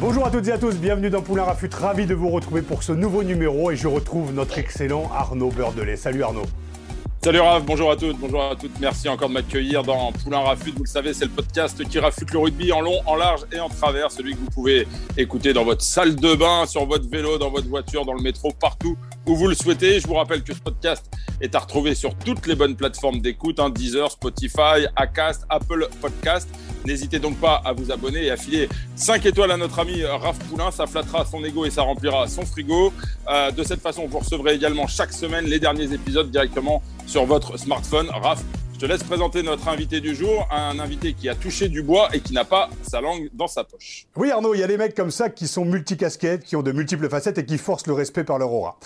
Bonjour à toutes et à tous, bienvenue dans Poulain Rafut. Ravi de vous retrouver pour ce nouveau numéro et je retrouve notre excellent Arnaud Beurdelet. Salut Arnaud. Salut Raph, bonjour à toutes, bonjour à toutes. Merci encore de m'accueillir dans Poulain Rafute. Vous le savez, c'est le podcast qui rafute le rugby en long, en large et en travers. Celui que vous pouvez écouter dans votre salle de bain, sur votre vélo, dans votre voiture, dans le métro, partout où vous le souhaitez. Je vous rappelle que ce podcast est à retrouver sur toutes les bonnes plateformes d'écoute, hein, Deezer, Spotify, Acast, Apple Podcast. N'hésitez donc pas à vous abonner et à filer 5 étoiles à notre ami Raph Poulain. Ça flattera son ego et ça remplira son frigo. Euh, de cette façon, vous recevrez également chaque semaine les derniers épisodes directement sur votre smartphone. Raph, je te laisse présenter notre invité du jour, un invité qui a touché du bois et qui n'a pas sa langue dans sa poche. Oui Arnaud, il y a des mecs comme ça qui sont multicasquettes, qui ont de multiples facettes et qui forcent le respect par leur aura.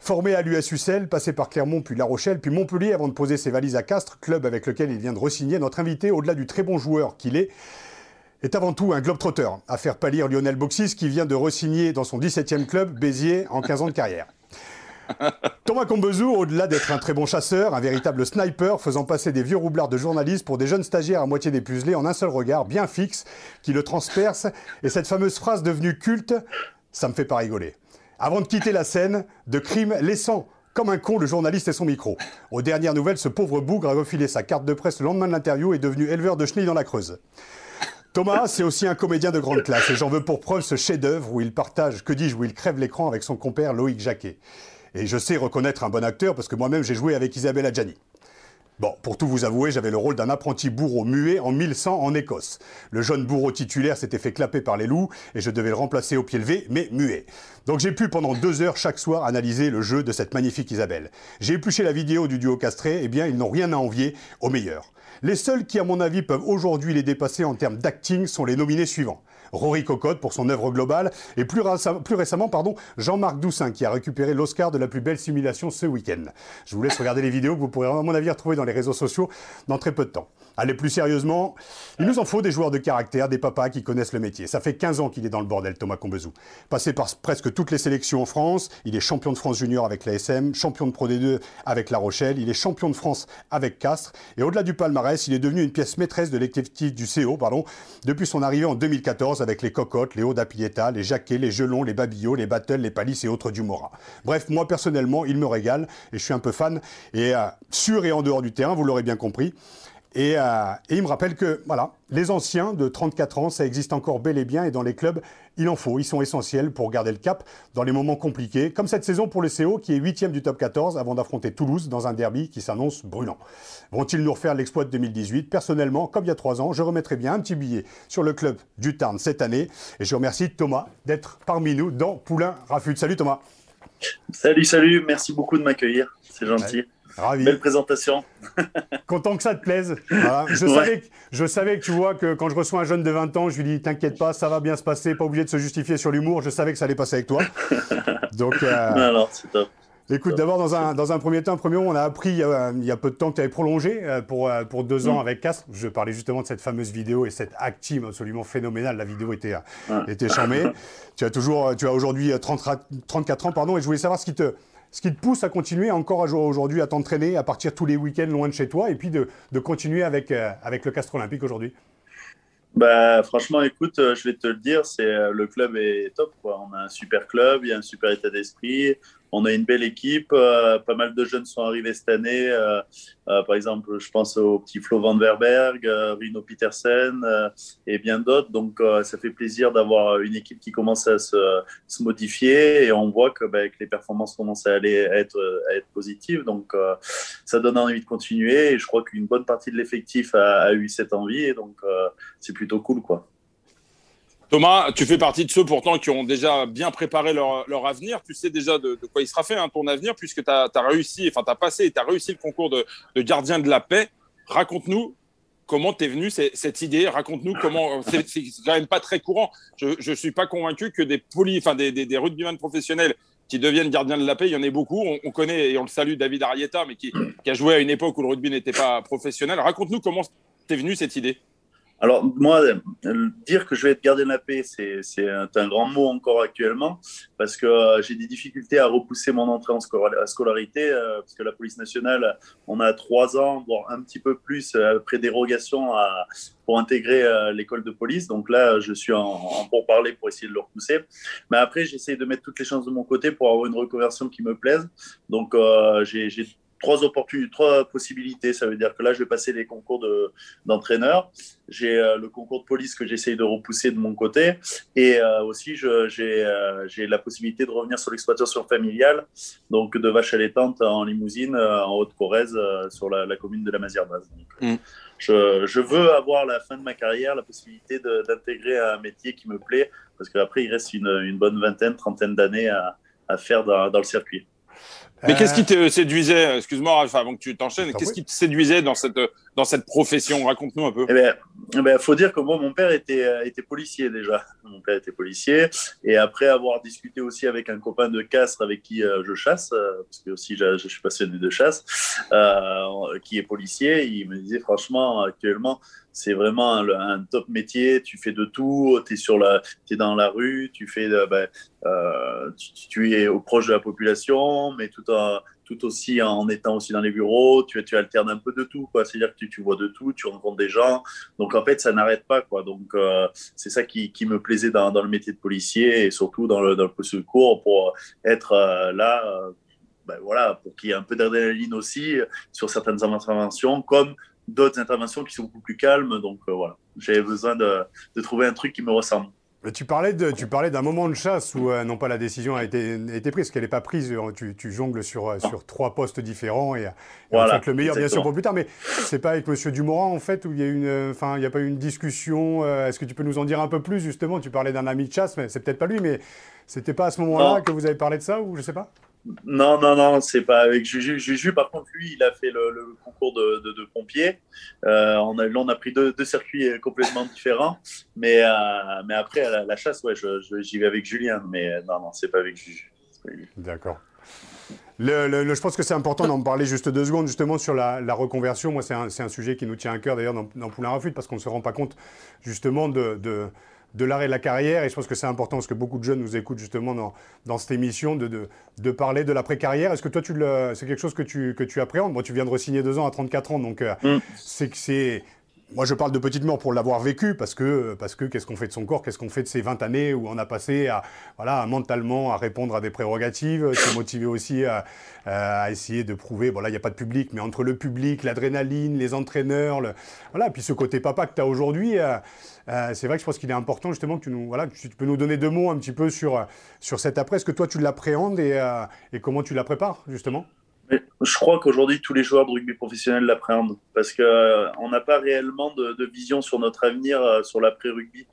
Formé à l'USUCL, passé par Clermont puis La Rochelle, puis Montpellier avant de poser ses valises à Castres, club avec lequel il vient de re-signer, notre invité, au-delà du très bon joueur qu'il est, est avant tout un globe-trotteur, à faire pâlir Lionel Boxis qui vient de re-signer dans son 17e club, Béziers, en 15 ans de carrière. Thomas Combezou, au-delà d'être un très bon chasseur, un véritable sniper, faisant passer des vieux roublards de journalistes pour des jeunes stagiaires à moitié dépucelés en un seul regard, bien fixe, qui le transperce, et cette fameuse phrase devenue culte, ça me fait pas rigoler. Avant de quitter la scène, de crime laissant comme un con le journaliste et son micro. Aux dernières nouvelles, ce pauvre bougre a refilé sa carte de presse le lendemain de l'interview et est devenu éleveur de chenilles dans la Creuse. Thomas, c'est aussi un comédien de grande classe et j'en veux pour preuve ce chef-d'œuvre où il partage, que dis-je, où il crève l'écran avec son compère Loïc Jacquet. Et je sais reconnaître un bon acteur parce que moi-même j'ai joué avec Isabelle Adjani. Bon, pour tout vous avouer, j'avais le rôle d'un apprenti bourreau muet en 1100 en Écosse. Le jeune bourreau titulaire s'était fait clapper par les loups et je devais le remplacer au pied levé, mais muet. Donc j'ai pu pendant deux heures chaque soir analyser le jeu de cette magnifique Isabelle. J'ai épluché la vidéo du duo castré, eh bien ils n'ont rien à envier aux meilleurs. Les seuls qui, à mon avis, peuvent aujourd'hui les dépasser en termes d'acting sont les nominés suivants. Rory Cocotte pour son œuvre globale, et plus, récemment, pardon, Jean-Marc Doussin qui a récupéré l'Oscar de la plus belle simulation ce week-end. Je vous laisse regarder les vidéos que vous pourrez, à mon avis, retrouver dans les réseaux sociaux dans très peu de temps. Allez, plus sérieusement, il nous en faut des joueurs de caractère, des papas qui connaissent le métier. Ça fait 15 ans qu'il est dans le bordel, Thomas Combezou. Passé par presque toutes les sélections en France, il est champion de France junior avec l'ASM, champion de Pro D2 avec La Rochelle, il est champion de France avec Castres, et au-delà du palmarès, il est devenu une pièce maîtresse de l'effectif du CO, pardon, depuis son arrivée en 2014 avec les cocottes, les Oda Pieta, les Jacquet, les Gelons, les Babillots, les Battles, les Palis et autres du Mora. Bref, moi personnellement, il me régale et je suis un peu fan et euh, sur et en dehors du terrain, vous l'aurez bien compris. Et, euh, il me rappelle que voilà, les anciens de 34 ans, ça existe encore bel et bien, et dans les clubs, il en faut, ils sont essentiels pour garder le cap dans les moments compliqués, comme cette saison pour le CO qui est huitième du top 14 avant d'affronter Toulouse dans un derby qui s'annonce brûlant. Vont-ils nous refaire l'exploit de 2018 Personnellement, comme il y a trois ans, je remettrai bien un petit billet sur le club du Tarn cette année, et je remercie Thomas d'être parmi nous dans Poulain Rafut. Salut Thomas Salut, salut, merci beaucoup de m'accueillir, c'est gentil. Ouais. Ravi. Belle présentation. Content que ça te plaise. Voilà. Je, ouais. savais que, je savais que tu vois que quand je reçois un jeune de 20 ans, je lui dis T'inquiète pas, ça va bien se passer, pas obligé de se justifier sur l'humour. Je savais que ça allait passer avec toi. Donc. Euh... Alors, c'est top. Écoute, d'abord, dans un, dans un premier temps, premier on a appris il y a, il y a peu de temps que tu avais prolongé pour, pour deux ans mmh. avec Castres. Je parlais justement de cette fameuse vidéo et cette team absolument phénoménale. La vidéo était, ouais. était charmée. tu as toujours, tu as aujourd'hui 34 ans, pardon, et je voulais savoir ce qui te, ce qui te pousse à continuer encore aujourd'hui, à t'entraîner, à partir tous les week-ends loin de chez toi, et puis de, continuer avec, euh, avec le Castre Olympique aujourd'hui bah, franchement, écoute, je vais te le dire, c'est le club est top. On a un super club, il y a un super état d'esprit, on a une belle équipe. Euh, pas mal de jeunes sont arrivés cette année. Euh, euh, par exemple, je pense au petit Flo Van Verberg, Rino Petersen et bien d'autres. Donc, ça fait plaisir d'avoir une équipe qui commence à se, se modifier et on voit que, bah, que, les performances commencent à, aller, à, être, à être positives. Donc, ça donne envie de continuer et je crois qu'une bonne partie de l'effectif a, a, eu cette envie et donc c'est plutôt cool. quoi. Thomas, tu fais partie de ceux pourtant qui ont déjà bien préparé leur, avenir. Tu sais déjà de, quoi il sera fait hein, ton avenir puisque tu as, réussi, enfin tu as passé et tu as réussi le concours de, gardien de la paix. Raconte-nous comment t'es venu cette idée Raconte-nous comment. C'est quand même pas très courant. Je ne suis pas convaincu que des poli, enfin des, des, rugbyman professionnels qui deviennent gardiens de la paix, il y en a beaucoup. On, connaît et on le salue David Arietta, mais qui, qui, a joué à une époque où le rugby n'était pas professionnel. Raconte-nous comment t'es venu cette idée alors, moi, dire que je vais être gardien de la paix, c'est un, un, grand mot encore actuellement, parce que euh, j'ai des difficultés à repousser mon entrée en scolarité, euh, parce que la police nationale, on a trois ans, voire un petit peu plus, euh, après dérogation à, pour intégrer l'école de police. Donc là, je suis en, en pourparler pour essayer de le repousser. Mais après, j'essaie de mettre toutes les chances de mon côté pour avoir une reconversion qui me plaise. Donc, j'ai trois opportunités, trois possibilités. Ça veut dire que là, je vais passer les concours d'entraîneur. j'ai euh, le concours de police que j'essaye de repousser de mon côté. Et euh, aussi, euh, j'ai la possibilité de revenir sur l'exploitation familiale, donc de vache à l'étante en limousine en Haute-Corrèze, sur la, commune de la Mazière-Base. Mm. Je, je, veux avoir la fin de ma carrière la possibilité d'intégrer un métier qui me plaît, parce qu'après, il reste une, une, bonne vingtaine, trentaine d'années à, à, faire dans, dans le circuit. Mais qu'est-ce qui te séduisait, excuse-moi, avant que tu t'enchaînes, qu'est-ce qui te séduisait dans cette, dans cette profession? Raconte-nous un peu. Eh bien, il eh ben, faut dire que moi, mon père était, euh, était policier déjà. Mon père était policier. Et après avoir discuté aussi avec un copain de Castres avec qui euh, je chasse, euh, parce que aussi je, je suis passionné de chasse, qui est policier, il me disait franchement, actuellement, c'est vraiment un, top métier. Tu fais de tout. Tu es, es dans la rue. Tu, fais, ben, tu, tu, es au proche de la population, mais tout en, tout aussi en étant aussi dans les bureaux, tu, alternes un peu de tout. C'est-à-dire que tu, vois de tout, tu rencontres des gens. Donc, en fait, ça n'arrête pas. Donc, euh, c'est ça qui, me plaisait dans, le métier de policier et surtout dans le, dans le secours pour être euh, là, euh, ben voilà, pour qu'il y ait un peu d'adrénaline aussi sur certaines interventions, comme d'autres interventions qui sont beaucoup plus calmes. Donc, voilà, j'avais besoin de, de trouver un truc qui me ressemble. Tu parlais, de, tu parlais d'un moment de chasse où euh, non pas la décision a été, été prise, qu'elle n'est pas prise. Euh, tu, tu jongles sur, euh, sur trois postes différents et, voilà, le meilleur bien sûr pour plus tard. Mais c'est pas avec Monsieur Dumorand en fait où il y a une, enfin il n'y a pas eu une discussion. Est-ce que tu peux nous en dire un peu plus justement? Tu parlais d'un ami de chasse, mais c'est peut-être pas lui, mais c'était pas à ce moment-là que vous avez parlé de ça ou je sais pas? Non, non, non, c'est pas avec Juju. Juju, par contre, lui, il a fait le, concours de, de, pompier. Euh, on, a, on a pris deux, circuits complètement différents. Mais, euh, mais après, la, chasse, ouais, j'y vais avec Julien. Mais non, non, c'est pas avec Juju. D'accord. Le, je pense que c'est important d'en parler juste deux secondes, justement, sur la, reconversion. Moi, c'est un, un, sujet qui nous tient à cœur, d'ailleurs, dans, dans Poulain parce qu'on ne se rend pas compte, justement, de l'arrêt de la carrière. Et je pense que c'est important parce que beaucoup de jeunes nous écoutent justement dans, dans cette émission de, de, de parler de l'après-carrière. Est-ce que toi, tu c'est quelque chose que tu, que tu appréhendes? Moi, tu viens de re-signer deux ans à 34 ans, donc euh, mm. c'est que c'est moi, je parle de petite mort pour l'avoir vécu, parce que, parce que qu'est-ce qu'on fait de son corps, qu'est-ce qu'on fait de ces 20 années où on a passé à, voilà, mentalement à répondre à des prérogatives, se motiver aussi à, à, essayer de prouver, bon là, il n'y a pas de public, mais entre le public, l'adrénaline, les entraîneurs, le, voilà, puis ce côté papa que tu as aujourd'hui, euh, euh, c'est vrai que je pense qu'il est important justement que tu nous, voilà, tu peux nous donner deux mots un petit peu sur, sur cet après, est-ce que toi tu l'appréhendes et, euh, et comment tu la prépares justement? Je crois qu'aujourd'hui, tous les joueurs de rugby professionnel l'appréhendent parce qu'on euh, n'a pas réellement de, vision sur notre avenir, euh, sur l'après-rugby.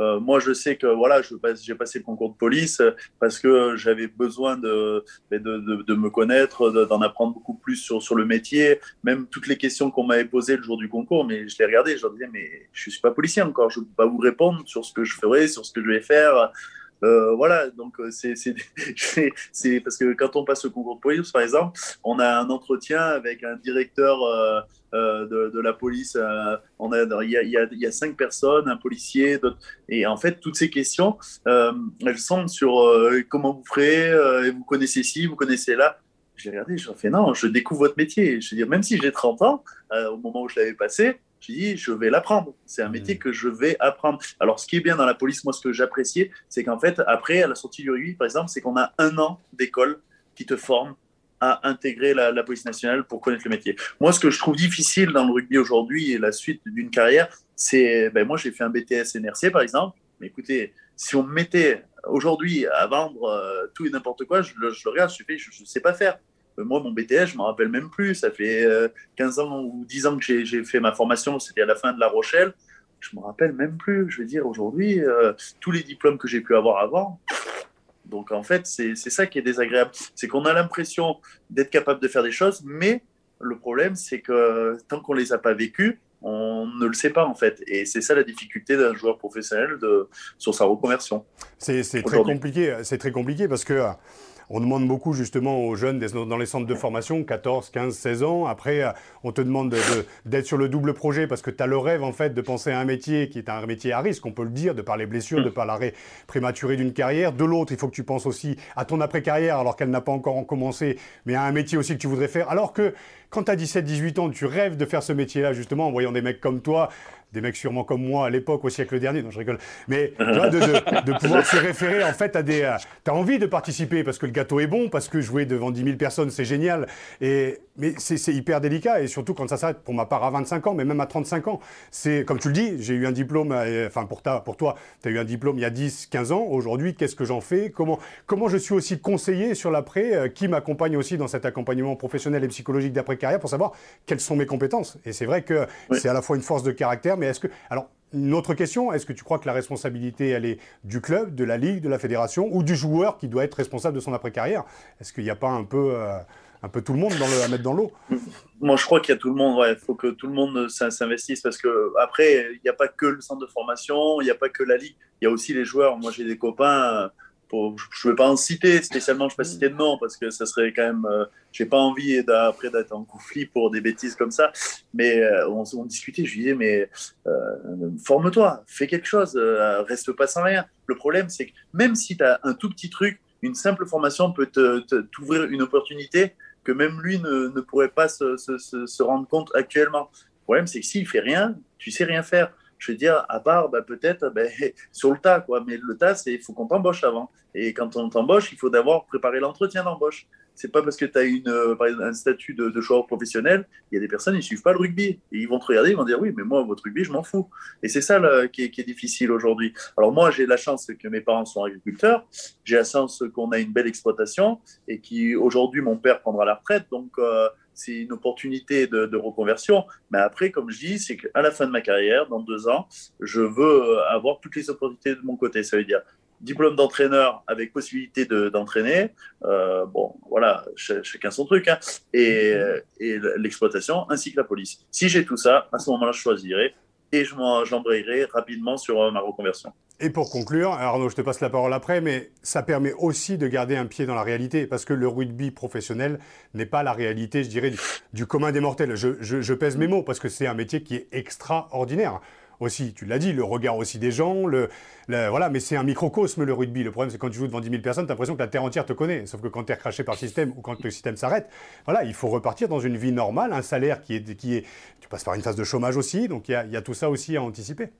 Euh, moi, je sais que voilà, j'ai passé le concours de police parce que j'avais besoin de, de, de, me connaître, d'en apprendre beaucoup plus sur, sur le métier. Même toutes les questions qu'on m'avait posées le jour du concours, mais je les regardais, je leur disais, mais je ne suis pas policier encore, je ne peux pas vous répondre sur ce que je ferai, sur ce que je vais faire. Euh, voilà, donc euh, c'est parce que quand on passe le concours de police, par exemple, on a un entretien avec un directeur euh, de, la police. on a, il y a, cinq personnes, un policier, et en fait, toutes ces questions, elles sont sur comment vous ferez, vous connaissez ci, vous connaissez là j'ai regardé, j'ai fait non, je découvre votre métier. Je veux dire, même si j'ai 30 ans, au moment où je l'avais passé, j'ai dit, je vais l'apprendre. C'est un mmh. métier que je vais apprendre. Alors, ce qui est bien dans la police, moi, ce que j'appréciais, c'est qu'en fait, après, à la sortie du rugby, par exemple, c'est qu'on a un an d'école qui te forme à intégrer la, police nationale pour connaître le métier. Moi, ce que je trouve difficile dans le rugby aujourd'hui et la suite d'une carrière, c'est, ben, moi, j'ai fait un BTS NRC, par exemple. Mais écoutez, si on me mettait aujourd'hui à vendre euh, tout et n'importe quoi, je, je, le regarde, je fais, je ne sais pas faire. Euh, moi, mon BTS, je ne me rappelle même plus. Ça fait 15 euh, ans ou 10 ans que j'ai fait ma formation. C'était à la fin de La Rochelle. Je ne me rappelle même plus. Je veux dire, aujourd'hui, euh, tous les diplômes que j'ai pu avoir avant. Donc, en fait, c'est ça qui est désagréable. C'est qu'on a l'impression d'être capable de faire des choses, mais le problème, c'est que tant qu'on les a pas vécus, on ne le sait pas en fait. Et c'est ça la difficulté d'un joueur professionnel de, sur sa reconversion. C'est très compliqué. C'est très compliqué parce que on demande beaucoup justement aux jeunes dans les centres de formation, 14, 15, 16 ans. Après, euh, on te demande d'être sur le double projet parce que tu as le rêve en fait de penser à un métier qui est un métier à risque, on peut le dire, de par les blessures, de par l'arrêt prématuré d'une carrière. De l'autre, il faut que tu penses aussi à ton après-carrière alors qu'elle n'a pas encore commencé, mais à un métier aussi que tu voudrais faire. Alors que quand tu as 17, 18 ans, tu rêves de faire ce métier-là justement en voyant des mecs comme toi des mecs sûrement comme moi à l'époque, au siècle dernier, non je rigole, mais de, pouvoir se référer en fait à des... Euh, tu as envie de participer parce que le gâteau est bon, parce que jouer devant 10 000 personnes c'est génial, et, mais c'est hyper délicat, et surtout quand ça s'arrête, pour ma part à 25 ans, mais même à 35 ans, c'est comme tu le dis, j'ai eu un diplôme, euh, enfin pour, ta, pour toi, tu as eu un diplôme il y a 10, 15 ans, aujourd'hui qu'est-ce que j'en fais? Comment, comment je suis aussi conseillé sur l'après, euh, qui m'accompagne aussi dans cet accompagnement professionnel et psychologique d'après-carrière pour savoir quelles sont mes compétences, et c'est vrai que c'est à la fois une force de caractère, mais est-ce que. Alors, une autre question, est-ce que tu crois que la responsabilité, elle est du club, de la ligue, de la fédération, ou du joueur qui doit être responsable de son après-carrière? Est-ce qu'il n'y a pas un peu, euh, un peu tout le monde à mettre dans l'eau? Moi, je crois qu'il y a tout le monde. Il faut que tout le monde s'investisse parce que après, il n'y a pas que le centre de formation, il n'y a pas que la ligue, il y a aussi les joueurs. Moi, j'ai des copains je ne vais pas en citer spécialement, je ne vais pas citer de nom parce que ça serait quand même. Euh, j'ai pas envie d'être en conflit pour des bêtises comme ça. Mais euh, on, on, discutait, je lui disais, mais euh, forme-toi, fais quelque chose, reste pas sans rien. Le problème, c'est que même si tu as un tout petit truc, une simple formation peut t'ouvrir une opportunité que même lui ne, ne pourrait pas se, se, se, rendre compte actuellement. Le problème, c'est que s'il fait rien, tu sais rien faire je veux dire, à part bah, peut-être bah, sur le tas, quoi. Mais le tas, c'est il faut qu'on t'embauche avant. Et quand on t'embauche, il faut d'abord préparer l'entretien d'embauche. C'est pas parce que tu as une, euh, un statut de, joueur professionnel, il y a des personnes, ils suivent pas le rugby. Et ils vont te regarder, ils vont dire oui, mais moi, votre rugby, je m'en fous. Et c'est ça qui, est, qui, est, difficile aujourd'hui. Alors moi, j'ai la chance que mes parents sont agriculteurs. J'ai la chance qu'on a une belle exploitation et qui aujourd'hui, mon père prendra la retraite. Donc, euh, c'est une opportunité de, reconversion. Mais après, comme je dis, c'est qu'à la fin de ma carrière, dans deux ans, je veux euh, avoir toutes les opportunités de mon côté. Ça veut dire diplôme d'entraîneur avec possibilité d'entraîner. Euh, bon, voilà, chacun son truc. Hein. Et, et l'exploitation, ainsi que la police. Si j'ai tout ça, à ce moment-là, je choisirai et j'embrayerai rapidement sur euh, ma reconversion. Et pour conclure, Arnaud, je te passe la parole après, mais ça permet aussi de garder un pied dans la réalité, parce que le rugby professionnel n'est pas la réalité, je dirais, du, commun des mortels. Je, pèse mes mots, parce que c'est un métier qui est extraordinaire aussi, tu l'as dit, le regard aussi des gens, le, voilà, mais c'est un microcosme le rugby. Le problème, c'est quand tu joues devant 10 000 personnes, tu as l'impression que la terre entière te connaît. Sauf que quand tu es recraché par le système ou quand le système s'arrête, voilà, il faut repartir dans une vie normale, un salaire qui est, qui est. Tu passes par une phase de chômage aussi, donc il y, a, tout ça aussi à anticiper.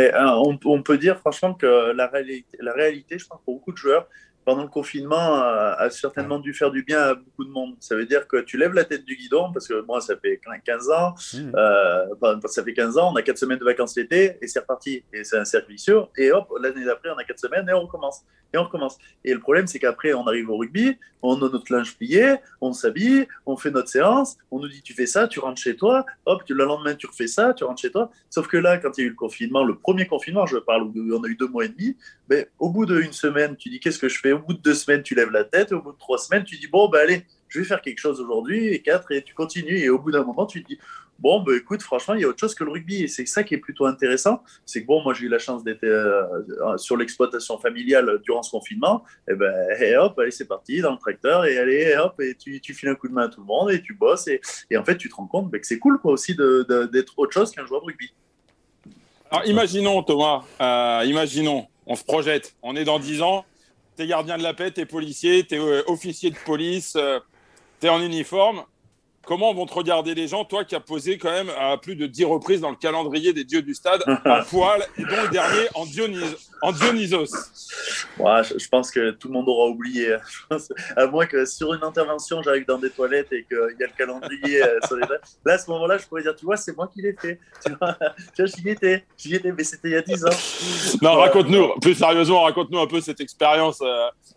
Mais euh, on, peut dire franchement que la réalité, la réalité, je pense, pour beaucoup de joueurs, pendant le confinement, a, certainement dû faire du bien à beaucoup de monde. Ça veut dire que tu lèves la tête du guidon, parce que moi, ça fait 15 ans, mmh. euh, ça fait 15 ans, on a 4 semaines de vacances l'été, et c'est reparti. Et c'est un cercle vicieux, et hop, l'année d'après, on a 4 semaines, et on recommence. Et on recommence. Et le problème, c'est qu'après, on arrive au rugby, on a notre linge plié, on s'habille, on fait notre séance, on nous dit, tu fais ça, tu rentres chez toi, hop, le lendemain, tu refais ça, tu rentres chez toi. Sauf que là, quand il y a eu le confinement, le premier confinement, je parle, on a eu deux mois et demi, mais au bout d'une semaine, tu dis, qu'est-ce que je fais? Au bout de deux semaines, tu lèves la tête. Au bout de trois semaines, tu dis, bon, ben allez, je vais faire quelque chose aujourd'hui. Et quatre, et tu continues. Et au bout d'un moment, tu te dis, bon, ben écoute, franchement, il y a autre chose que le rugby. Et c'est ça qui est plutôt intéressant. C'est que, bon, moi, j'ai eu la chance d'être euh, sur l'exploitation familiale durant ce confinement. Et ben, et hop, allez, c'est parti, dans le tracteur. Et allez, hop, et tu, files un coup de main à tout le monde et tu bosses. Et, et en fait, tu te rends compte ben, que c'est cool, quoi, aussi, d'être autre chose qu'un joueur de rugby. Alors, imaginons, Thomas, euh, imaginons, on se projette, on est dans 10 ans, t'es gardien de la paix, t'es policier, t'es euh, officier de police, euh, t'es en uniforme. Comment vont te regarder les gens, toi qui as posé quand même à plus de 10 reprises dans le calendrier des dieux du stade, en poil, et dont le dernier en, en Dionysos? Je, pense que tout le monde aura oublié. à moins que sur une intervention, j'arrive dans des toilettes et qu'il y a le calendrier euh, sur les Là, à ce moment-là, je pourrais dire, tu vois, c'est moi qui l'ai fait. Tu vois, j'y étais, j'y étais, mais c'était il y a 10 ans. Non, raconte-nous, plus sérieusement, raconte-nous un peu cette expérience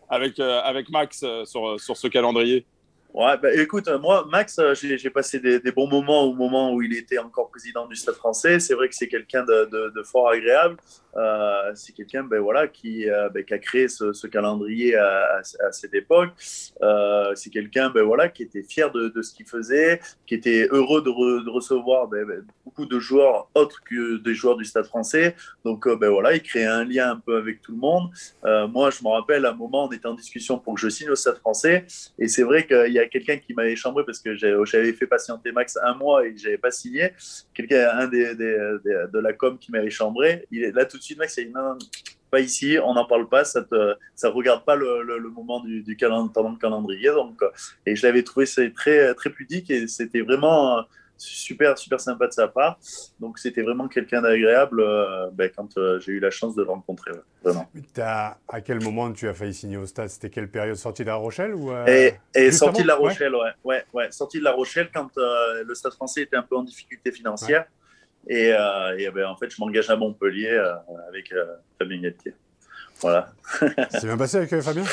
avec, avec Max sur, sur ce calendrier. Ouais, bah, écoute, moi, Max, euh, j'ai passé des, bons moments au moment où il était encore président du Stade français. C'est vrai que c'est quelqu'un de, fort agréable. Euh, c'est quelqu'un ben, voilà, qui, euh, ben, qui, a créé ce, calendrier à, cette époque. c'est quelqu'un ben, voilà, qui était fier de, ce qu'il faisait, qui était heureux de, recevoir ben, beaucoup de joueurs autres que des joueurs du Stade français. Donc ben, voilà, il créait un lien un peu avec tout le monde. moi, je me rappelle, à un moment, on était en discussion pour que je signe au Stade français. Et c'est vrai qu'il y a quelqu'un qui m'avait chambré parce que j'avais fait patienter Max un mois et j'avais pas signé. Quelqu'un, un des, de la com qui m'avait chambré. Il là tout de suite, Max, il a dit non, pas ici, on n'en parle pas, ça ne regarde pas le, moment du, du calendrier. Donc, et je l'avais trouvé très, très pudique et c'était vraiment super, super sympa de sa part. Donc, c'était vraiment quelqu'un d'agréable euh, ben, quand euh, j'ai eu la chance de le rencontrer. vraiment. à quel moment tu as failli signer au stade? C'était quelle période? Sortie de La Rochelle ou, euh, Et, et sortie de La Rochelle, ouais. ouais. Ouais, Sortie de La Rochelle quand le stade français était un peu en difficulté financière. Et, et ben, en fait, je m'engage à Montpellier avec Fabien Galtier. Voilà. C'est bien passé avec Fabien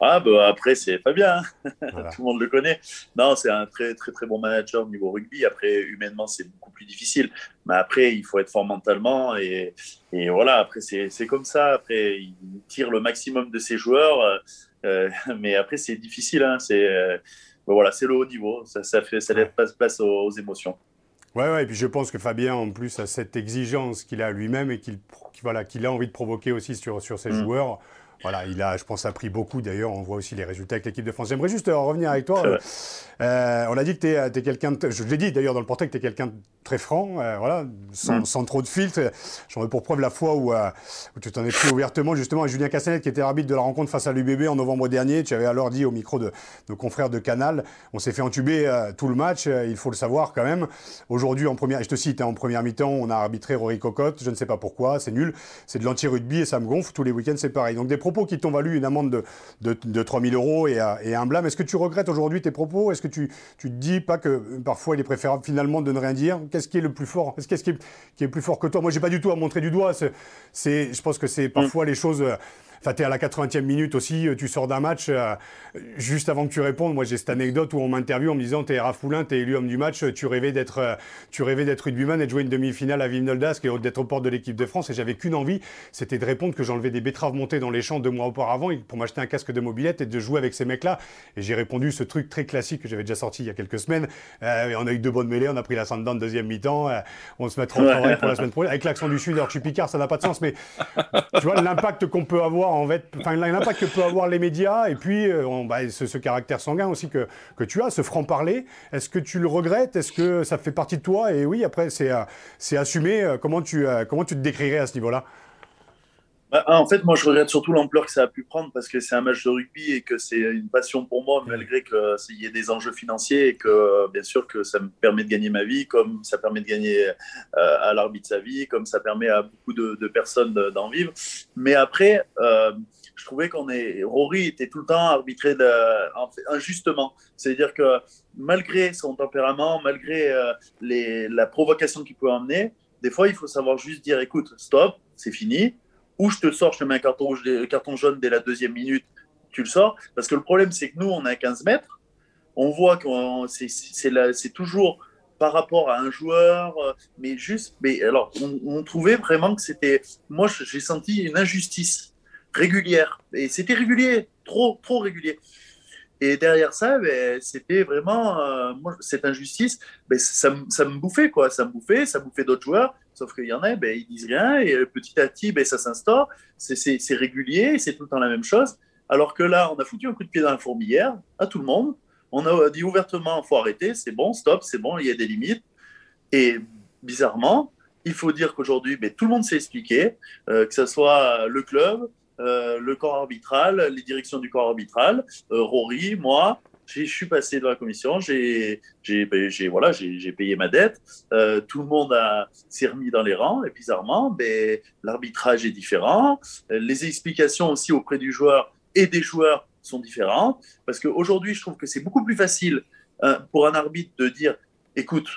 ah, bah, après, c'est Fabien. bien hein. Tout le monde le connaît. Non, c'est un très, très, très bon manager au niveau rugby. Après, humainement, c'est beaucoup plus difficile. Mais après, il faut être fort mentalement. Et, et voilà, après, c'est comme ça. Après, il tire le maximum de ses joueurs. Euh, mais après, c'est difficile. Hein. C'est euh, voilà, c'est le haut niveau. Ça, ça, fait, ça laisse place aux, émotions. Ouais, ouais, et puis je pense que Fabien, en plus, a cette exigence qu'il a lui-même et qu'il voilà, qu'il a envie de provoquer aussi sur, sur ses mm. joueurs. Voilà, il a, je pense, appris beaucoup. D'ailleurs, on voit aussi les résultats avec l'équipe de France. J'aimerais juste revenir avec toi. Euh, on a dit que tu es, es quelqu'un, je l'ai dit d'ailleurs dans le portrait, que tu es quelqu'un de très franc, euh, voilà, sans, mm. sans, trop de filtres. J'en veux pour preuve la fois où, euh, où tu t'en es pris ouvertement justement à Julien Castanet, qui était arbitre de la rencontre face à l'UBB en novembre dernier. Tu avais alors dit au micro de nos confrères de Canal, on s'est fait entuber euh, tout le match, il faut le savoir quand même. Aujourd'hui, en première, je te cite, hein, en première mi-temps, on a arbitré Rory Cocotte, je ne sais pas pourquoi, c'est nul, c'est de l'anti-rugby et ça me gonfle. Tous les week-ends, c'est pareil. Donc des propos qui t'ont valu une amende de, de, de 3000 euros et, et un blâme. Est-ce que tu regrettes aujourd'hui tes propos? Est-ce que tu, tu te dis pas que parfois il est préférable finalement de ne rien dire? Qu'est-ce qui est le plus fort? Qu'est-ce qui, qui est, plus fort que toi? Moi, j'ai pas du tout à montrer du doigt. C'est, je pense que c'est parfois les choses euh, Enfin, tu es à la 80e minute aussi, euh, tu sors d'un match. Euh, juste avant que tu répondes, moi j'ai cette anecdote où on m'interviewe en me disant T'es Rafoulin, t'es élu homme du match, tu rêvais d'être euh, tu rêvais d'être rugbyman et de jouer une demi-finale à Villeneuve et d'être au port de l'équipe de France. Et j'avais qu'une envie, c'était de répondre que j'enlevais des betteraves montées dans les champs deux mois auparavant pour m'acheter un casque de mobilette et de jouer avec ces mecs-là. Et j'ai répondu ce truc très classique que j'avais déjà sorti il y a quelques semaines. on a eu deux bonnes mêlées, on a pris la de deuxième mi-temps, on se mettra au travail pour la semaine prochaine. Avec l'accent du Sud, alors je suis Picard, ça n'a pas de sens, mais tu vois l'impact qu'on peut avoir l'impact que peut avoir les médias et puis euh, bah, ce, caractère sanguin aussi que, tu as, ce franc-parler. Est-ce que tu le regrettes? Est-ce que ça fait partie de toi? Et oui, après, c'est c'est assumé. Euh, comment tu, euh, comment tu te décrirais à ce niveau-là? Bah, en fait, moi, je regrette surtout l'ampleur que ça a pu prendre parce que c'est un match de rugby et que c'est une passion pour moi, malgré qu'il y ait des enjeux financiers et que, bien sûr, que ça me permet de gagner ma vie, comme ça permet de gagner à l'arbitre sa vie, comme ça permet à beaucoup de, personnes d'en vivre. Mais après, je trouvais qu'on est. Rory était tout le temps arbitré de, injustement. C'est-à-dire que malgré son tempérament, malgré euh, les, la provocation qu'il peut emmener, des fois, il faut savoir juste dire écoute, stop, c'est fini. Ou je te sors, je te mets un carton, carton jaune dès la deuxième minute, tu le sors. Parce que le problème, c'est que nous, on à 15 mètres. On voit que c'est toujours par rapport à un joueur, euh, mais juste. Mais alors, on trouvait vraiment que c'était. Moi, j'ai senti une injustice régulière. Et c'était régulier, trop, trop régulier. Et derrière ça, ben, c'était vraiment euh, cette injustice. Ben, ça, me bouffait, quoi. Ça me bouffait, ça bouffait d'autres joueurs. Sauf qu'il y en a, ben, ils disent rien. Et petit à petit, ben, ça s'instaure. C'est régulier, c'est tout le temps la même chose. Alors que là, on a foutu un coup de pied dans la fourmilière à tout le monde. On a dit ouvertement, faut arrêter, c'est bon, stop, c'est bon, il y a des limites. Et bizarrement, il faut dire qu'aujourd'hui, tout le monde s'est expliqué, euh, que ce soit le club, euh, le corps arbitral, les directions du corps arbitral, euh, Rory, moi, je suis passé dans la commission, j'ai ben, voilà, payé ma dette, euh, tout le monde s'est remis dans les rangs, et bizarrement, ben, l'arbitrage est différent, les explications aussi auprès du joueur et des joueurs sont différentes, parce qu'aujourd'hui, je trouve que c'est beaucoup plus facile pour un arbitre de dire, écoute,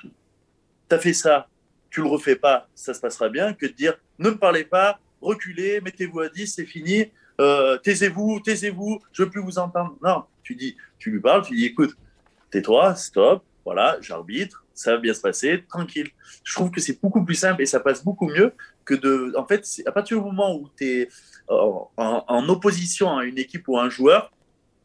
tu as fait ça, tu le refais pas, ça se passera bien, que de dire, ne me parlez pas, reculez, mettez-vous à 10, c'est fini, euh, taisez-vous, taisez-vous, je ne veux plus vous entendre. Non, Tu dis, tu lui parles, tu dis, écoute, tais-toi, stop, voilà, j'arbitre, ça va bien se passer, tranquille. Je trouve que c'est beaucoup plus simple et ça passe beaucoup mieux que de. En fait, à partir du moment où tu es en, en, opposition à une équipe ou à un joueur,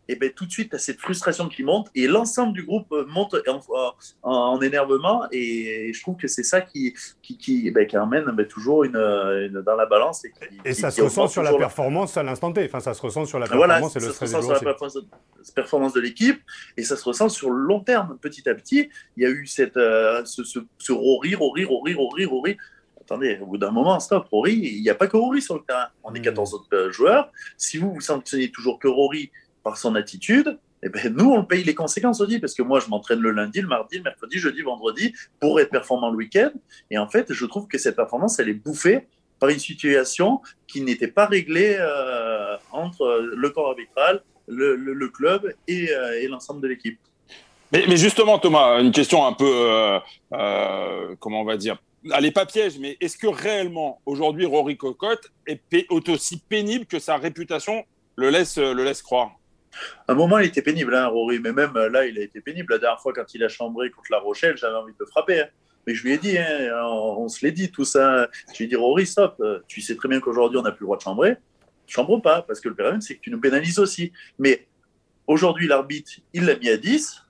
et ben tout de suite, tu as cette frustration qui monte et l'ensemble du groupe monte en, en, énervement. Et je trouve que c'est ça qui, qui, qui, ben, qui amène ben, toujours une, une, dans la balance. Et, et ça se ressent sur la performance à l'instant T. Enfin, ça se ressent sur la performance et le stress. Ça se ressent sur la performance, de l'équipe et ça se ressent sur le long terme. Petit à petit, il y a eu cette, euh, ce, ce, ce Rory, Rory, Rory, Rory, Rory attendez, au bout d'un moment, stop, Rory, il n'y a pas que Rory sur le terrain. On est 14 hmm. autres euh, joueurs. Si vous vous sanctionnez toujours que Rory son attitude, eh ben, nous, on paye les conséquences aussi, parce que moi, je m'entraîne le lundi, le mardi, le mercredi, jeudi, vendredi, pour être performant le week-end. Et en fait, je trouve que cette performance, elle est bouffée par une situation qui n'était pas réglée euh, entre le corps arbitral, le, le, club et, euh, et l'ensemble de l'équipe. Mais, justement, Thomas, une question un peu, euh, comment on va dire, allez, pas piège, mais est-ce que réellement, aujourd'hui, Rory Cocotte est aussi pénible que sa réputation le laisse, le laisse croire? Un moment, il était pénible, hein, Rory, mais même là, il a été pénible. La dernière fois, quand il a chambré contre La Rochelle, j'avais envie de le frapper. Hein. Mais je lui ai dit, hein, on, se l'est dit, tout ça. Je lui ai dit, Rory, stop. Tu sais très bien qu'aujourd'hui, on n'a plus le droit de chambrer. Chambre pas, parce que le phénomène, c'est que tu nous pénalises aussi. Mais aujourd'hui, l'arbitre, il l'a mis à 10.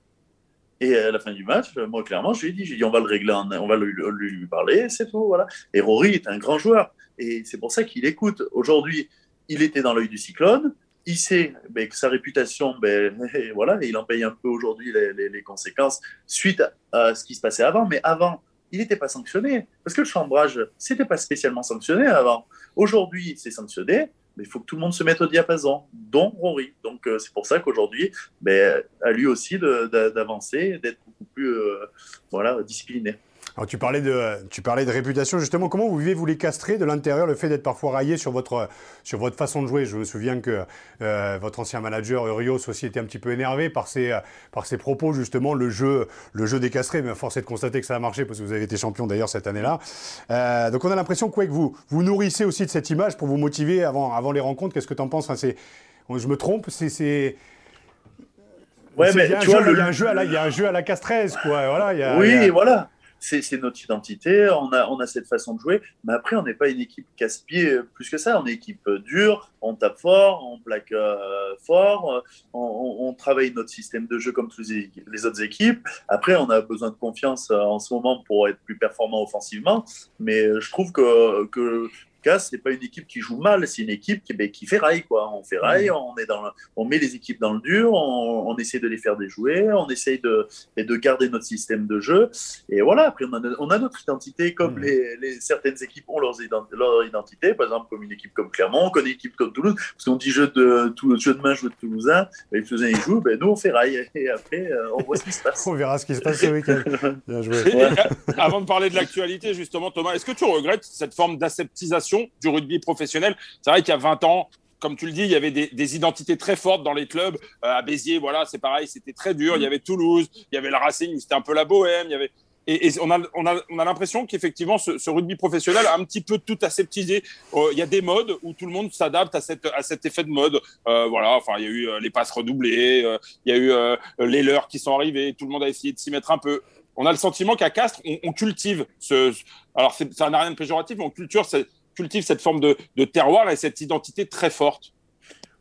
Et à la fin du match, moi, clairement, je lui ai dit, dit on va le régler, on va lui, lui parler, c'est tout. Voilà. Et Rory est un grand joueur. Et c'est pour ça qu'il écoute. Aujourd'hui, il était dans l'œil du cyclone il sait ben, que sa réputation, ben, voilà, il en paye un peu aujourd'hui les, conséquences suite à, ce qui se passait avant. Mais avant, il n'était pas sanctionné parce que le chambrage, c'était pas spécialement sanctionné avant. Aujourd'hui, c'est sanctionné, mais il faut que tout le monde se mette au diapason, dont Rory. Donc euh, c'est pour ça qu'aujourd'hui, ben, à lui aussi d'avancer, d'être beaucoup plus euh, voilà, discipliné. Alors tu parlais de, tu parlais de réputation justement. Comment vous vivez vous les castrés de l'intérieur, le fait d'être parfois raillé sur votre, sur votre façon de jouer? Je me souviens que euh, votre ancien manager Urios aussi était un petit peu énervé par ses, par ses propos justement, le jeu, le jeu des castrés. Mais force est de constater que ça a marché parce que vous avez été champion d'ailleurs cette année-là. Euh, donc on a l'impression que vous vous nourrissez aussi de cette image pour vous motiver avant, avant les rencontres. Qu'est-ce que tu en penses? Enfin, c'est, Je me trompe? C'est Ouais, mais tu vois, il y a un jeu à la, il y a un jeu à la quoi. Voilà, y a, oui, voilà c'est notre identité, on a, cette façon de jouer, mais après, on n'est pas une équipe casse-pied plus que ça, on est une équipe dure, on tape fort, on plaque euh, fort, on, travaille notre système de jeu comme toutes les autres équipes. Après, on a besoin de confiance euh, en ce moment pour être plus performant offensivement, mais je trouve que c'est pas une équipe qui joue mal, c'est une équipe qui, ben, qui fait rail, quoi. On fait rail, mm. on, est dans on met les équipes dans le dur, on, essaie de les faire déjouer, on essaie de, de garder notre système de jeu. Et voilà, après, on a, notre identité, comme mm. les, certaines équipes ont leur, leur identité, par exemple, comme une équipe comme Clermont, comme une équipe comme Toulouse, parce qu'on dit jeu de, tout, jeu de main, jeu de Toulousain, ben, les Toulousains ils jouent, ben, nous on fait rail, et après, euh, on voit ce qui se passe. on verra ce qui se passe ce week-end. Bien joué. Avant de parler de l'actualité, justement, Thomas, est-ce que tu regrettes cette forme d'aseptisation du rugby professionnel. C'est vrai qu'il y a 20 ans, comme tu le dis, il y avait des, identités très fortes dans les clubs. Euh, à Béziers, voilà, c'est pareil, c'était très dur. Il y avait Toulouse, il y avait le Racing, c'était un peu la bohème. Il y avait... Et, on a, on a, on a l'impression qu'effectivement, ce, rugby professionnel a un petit peu tout aseptisé. Euh, il y a des modes où tout le monde s'adapte à, à cet effet de mode. Euh, voilà, enfin, il y a eu les passes redoublées, il y a eu les leurs qui sont arrivés, tout le monde a essayé de s'y mettre un peu on a le sentiment qu'à Castres, on, cultive ce. Alors, ça n'a rien de péjoratif, mais on culture cultive cette forme de, terroir et cette identité très forte.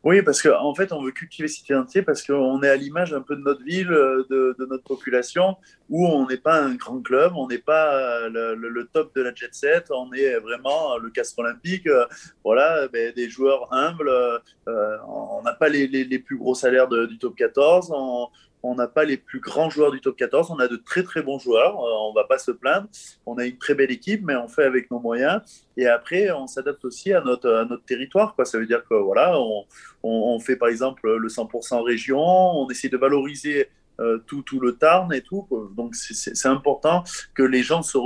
Oui, parce qu'en en fait, on veut cultiver cette identité parce qu'on est à l'image un peu de notre ville, euh, de, notre population, où on n'est pas un grand club, on n'est pas euh, le, top de la jet set, on est vraiment le castre olympique. Euh, voilà, ben, des joueurs humbles, on n'a pas les, plus gros salaires du top 14, on, on n'a pas les plus grands joueurs du top 14, on a de très très bons joueurs, euh, on ne va pas se plaindre. On a une très belle équipe, mais on fait avec nos moyens. Et après, on s'adapte aussi à notre, territoire. Quoi. Ça veut dire que voilà, on, fait par exemple le 100% région, on essaie de valoriser euh, tout, tout, le Tarn et tout. Donc c'est important que les gens se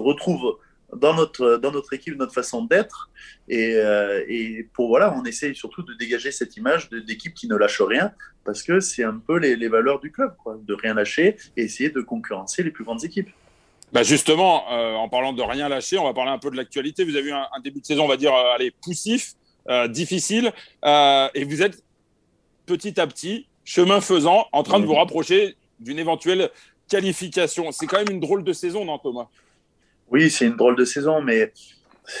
retrouvent dans notre, dans notre équipe, notre façon d'être. Et, euh, et, pour voilà, on essaye surtout de dégager cette image d'équipe qui ne lâche rien, parce que c'est un peu les, les, valeurs du club, quoi, de rien lâcher et essayer de concurrencer les plus grandes équipes. Bah justement, euh, en parlant de rien lâcher, on va parler un peu de l'actualité. Vous avez eu un, début de saison, on va dire, euh, allez, poussif, difficile, et vous êtes petit à petit, chemin faisant, en train de vous rapprocher d'une éventuelle qualification. C'est quand même une drôle de saison, non, Thomas? Oui, c'est une drôle de saison, mais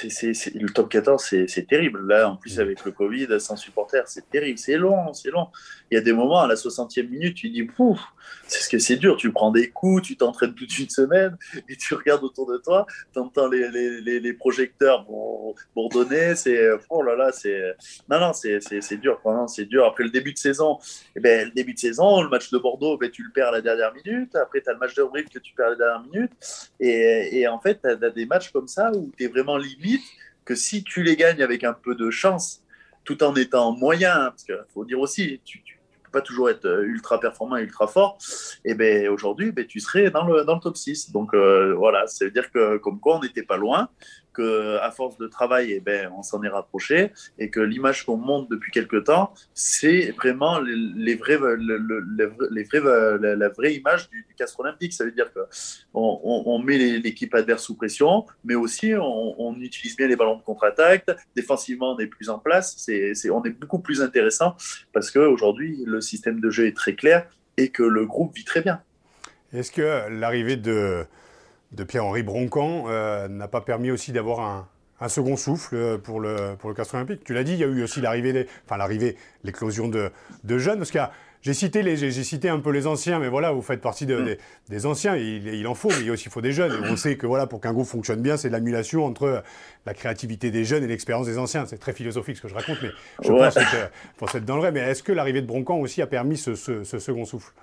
le top 14, c'est terrible. Là, en plus, avec le Covid, sans supporters, c'est terrible. C'est long, c'est long. Il y a des moments, à la 60e minute, tu dis, pouf, c'est ce que c'est dur. Tu prends des coups, tu t'entraînes toute une semaine et tu regardes autour de toi, tu entends les, les, les, projecteurs bourdonner. C'est, oh là là, c'est, non, non, c'est, dur. C'est dur. Après le début de saison, eh ben, le début de saison, le match de Bordeaux, ben, tu le perds à la dernière minute. Après, tu as le match de Brive que tu perds à la dernière minute. Et, et en fait, tu as, des matchs comme ça où tu es vraiment limite que si tu les gagnes avec un peu de chance, tout en étant moyen, parce qu'il faut dire aussi, tu, pas toujours être euh, ultra performant ultra fort, et ben aujourd'hui, ben, tu serais dans le, dans le top 6. Donc euh, voilà, ça veut dire que comme quoi on n'était pas loin à force de travail, eh ben, on s'en est rapproché et que l'image qu'on monte depuis quelques temps, c'est vraiment les, vrais, les vrais, la, vraie image du, du castre olympique. Ça veut dire que on, met l'équipe adverse sous pression, mais aussi on, utilise bien les ballons de contre-attaque. Défensivement, on est plus en place. C'est, on est beaucoup plus intéressant parce qu'aujourd'hui, le système de jeu est très clair et que le groupe vit très bien. Est-ce que l'arrivée de de Pierre-Henri Broncan euh, n'a pas permis aussi d'avoir un, second souffle pour le, pour le Castre Olympique. Tu l'as dit, il y a eu aussi l'arrivée, enfin l'arrivée, l'éclosion de, de, jeunes, parce que j'ai cité, les, j'ai cité un peu les anciens, mais voilà, vous faites partie mm. des, anciens, il, il, en faut, mais il aussi faut des jeunes. on sait que voilà, pour qu'un groupe fonctionne bien, c'est l'annulation entre la créativité des jeunes et l'expérience des anciens. C'est très philosophique ce que je raconte, mais je pense, que, être dans le vrai. Mais est-ce que l'arrivée de Broncan aussi a permis ce second souffle?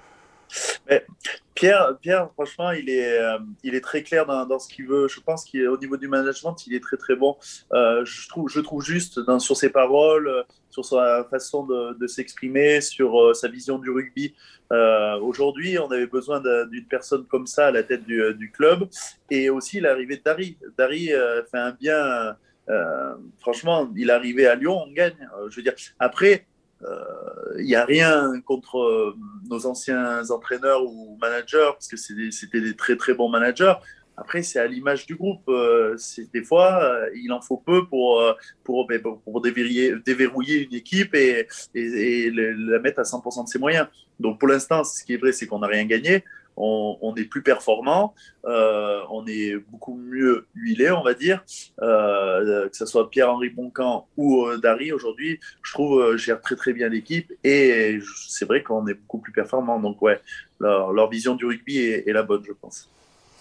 Pierre, Pierre, franchement, il est, euh, il est très clair dans, ce qu'il veut. Je pense qu'au niveau du management, il est très très bon. Euh, je, trouve, je trouve juste sur ses paroles, euh, sur sa façon de, s'exprimer, sur sa vision du rugby. Aujourd'hui, on avait besoin d'une personne comme ça à la tête du, du club. Et aussi l'arrivée de Dari. Dari fait un bien. franchement, il est arrivé à Lyon, on gagne. je veux dire, après, il euh, n'y a rien contre euh, nos anciens entraîneurs ou managers, parce que c'était des, très très bons managers. Après, c'est à l'image du groupe. Euh, des fois, il en faut peu pour, pour, ben, pour, déverrouiller, déverrouiller, une équipe et, et, la mettre à 100% de ses moyens. Donc pour l'instant, ce qui est vrai, c'est qu'on n'a rien gagné on, est plus performant, euh, on est beaucoup mieux huilé, on va dire. Euh, que ce soit Pierre-Henri Boncan ou euh, Dari, aujourd'hui, je trouve, gère très très bien l'équipe et c'est vrai qu'on est beaucoup plus performant. Donc, ouais, leur, vision du rugby est, la bonne, je pense.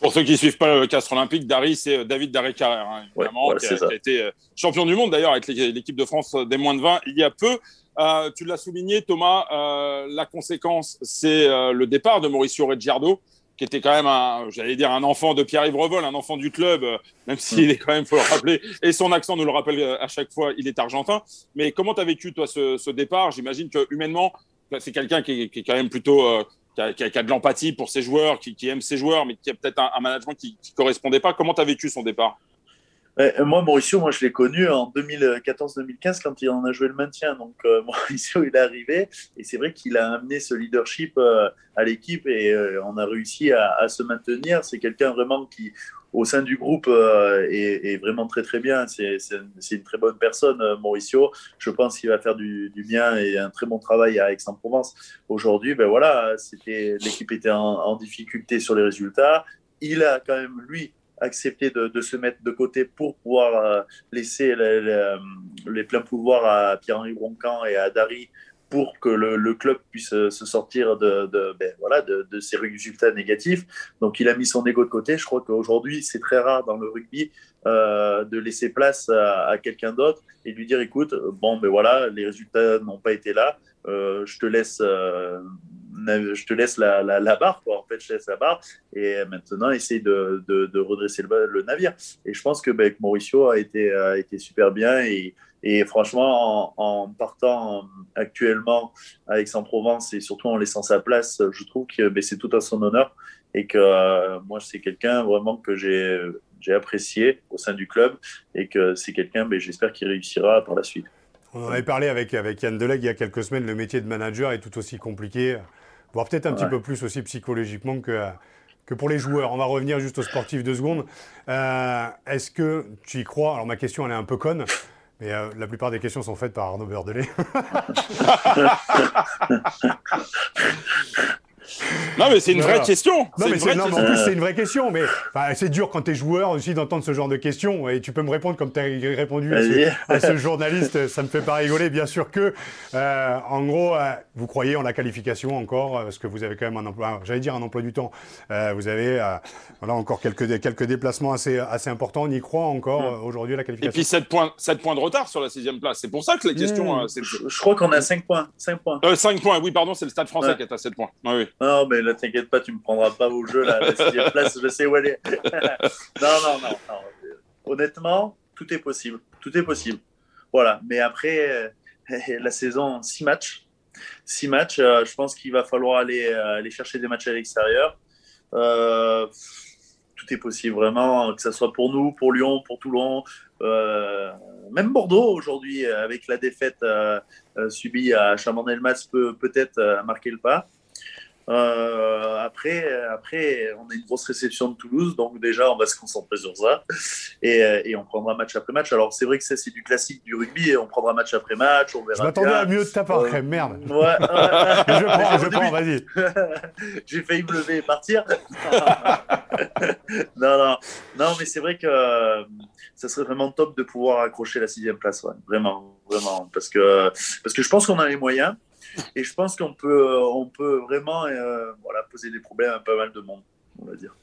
Pour ceux qui ne suivent pas le Castre Olympique, Dari, c'est David Dari Carrère, hein, évidemment, qui, a, été champion du monde d'ailleurs avec l'équipe de France des moins de 20 il y a peu. Euh, tu l'as souligné, Thomas, euh, la conséquence, c'est euh, le départ de Mauricio Reggiardo, qui était quand même, un, j'allais dire, un enfant de Pierre-Yves Revol, un enfant du club, même s'il est quand même, faut le rappeler, et son accent nous le rappelle à chaque fois, il est argentin. Mais comment tu as vécu, toi, ce, départ? J'imagine que humainement, c'est quelqu'un qui, est quand même plutôt... Qui a, de l'empathie pour ses joueurs, qui, aime ses joueurs, mais qui a peut-être un, management qui ne correspondait pas. Comment tu as vécu son départ? Moi, Mauricio, moi, je l'ai connu en 2014-2015 quand il en a joué le maintien. Donc, euh, Mauricio, il est arrivé et c'est vrai qu'il a amené ce leadership euh, à l'équipe et euh, on a réussi à, se maintenir. C'est quelqu'un vraiment qui, au sein du groupe, est, vraiment très, très bien. C'est une très bonne personne, Mauricio. Je pense qu'il va faire du, bien et un très bon travail à Aix-en-Provence. Aujourd'hui, ben voilà, l'équipe était en difficulté sur les résultats. Il a quand même, lui, accepter de, se mettre de côté pour pouvoir euh, laisser euh, les, pleins pouvoirs à Pierre-Henri Broncan et à Dari pour que le, club puisse euh, se sortir de, ben, voilà, de, ces résultats négatifs. Donc il a mis son ego de côté. Je crois qu'aujourd'hui, c'est très rare dans le rugby de laisser place à, quelqu'un d'autre et lui dire, écoute, bon, ben voilà, les résultats n'ont pas été là. je te laisse je te laisse la, barre, quoi. En fait, barre et maintenant, essaye de, redresser le, navire. Et je pense que ben, Mauricio a été, super bien et, franchement, en, partant actuellement à Aix-en-Provence et surtout en laissant sa place, je trouve que ben, c'est tout à son honneur et que euh, moi, c'est quelqu'un vraiment que j'ai apprécié au sein du club et que c'est quelqu'un, ben, j'espère qu'il réussira par la suite. On en avait parlé avec, avec Yann Deleg il y a quelques semaines, le métier de manager est tout aussi compliqué voire peut-être un petit peu plus aussi psychologiquement que, que pour les joueurs. On va revenir juste aux sportifs deux secondes. Euh, est-ce que tu y crois? Alors ma question, elle est un peu conne, Mais euh, la plupart des questions sont faites par Arnaud Beurdelet. Non, mais c'est une vraie question. Non, mais une vraie non, mais question. en plus, c'est une vraie question. Mais c'est dur quand tu es joueur aussi d'entendre ce genre de questions. Et tu peux me répondre comme tu as répondu à ce, Vas-y. à ce journaliste. Ça me fait pas rigoler. Bien sûr que, euh, en gros, euh, vous croyez en la qualification encore, euh, parce que vous avez quand même un emploi, j'allais dire un emploi du temps. Euh, vous avez euh, voilà, encore quelques, quelques déplacements assez, assez importants. On y croit encore euh, aujourd'hui à la Et qualification? puis 7 points, 7 points de retard sur la sixième place. C'est pour ça que la question. Mmh. euh, c'est Je, crois qu'on a 5 points. 5 points. euh, 5 points, oui, pardon, c'est le stade français Ouais. qui est à 7 points. Oui, oui. Non, mais là, t'inquiète pas, tu me prendras pas au jeu, là. La sixième place, je sais où elle est. non, non, non, non. Honnêtement, tout est possible. Tout est possible. Voilà. Mais après, euh, la saison, 6 matchs. 6 matchs, euh, je pense qu'il va falloir aller, euh, chercher des matchs à l'extérieur. Tout est possible, vraiment, que ce soit pour nous, pour Lyon, pour Toulon, même Bordeaux aujourd'hui, avec la défaite subie à Chamonix-Delmas, peut peut-être marquer le pas. Euh, après, après, on a une grosse réception de Toulouse, donc déjà, on va se concentrer sur ça et, euh, et on prendra match après match. Alors, c'est vrai que ça, c'est du classique du rugby et on prendra match après match, on verra. Je m'attendais à mieux de ta part, Euh. Merde. Ouais, je prends, je prends, vas-y. J'ai failli me lever et partir. non, non, non, mais c'est vrai que euh, ça serait vraiment top de pouvoir accrocher la sixième place, ouais. vraiment, vraiment, parce que parce que je pense qu'on a les moyens et je pense qu'on peut on peut vraiment euh, poser des problèmes à pas mal de monde, on va dire.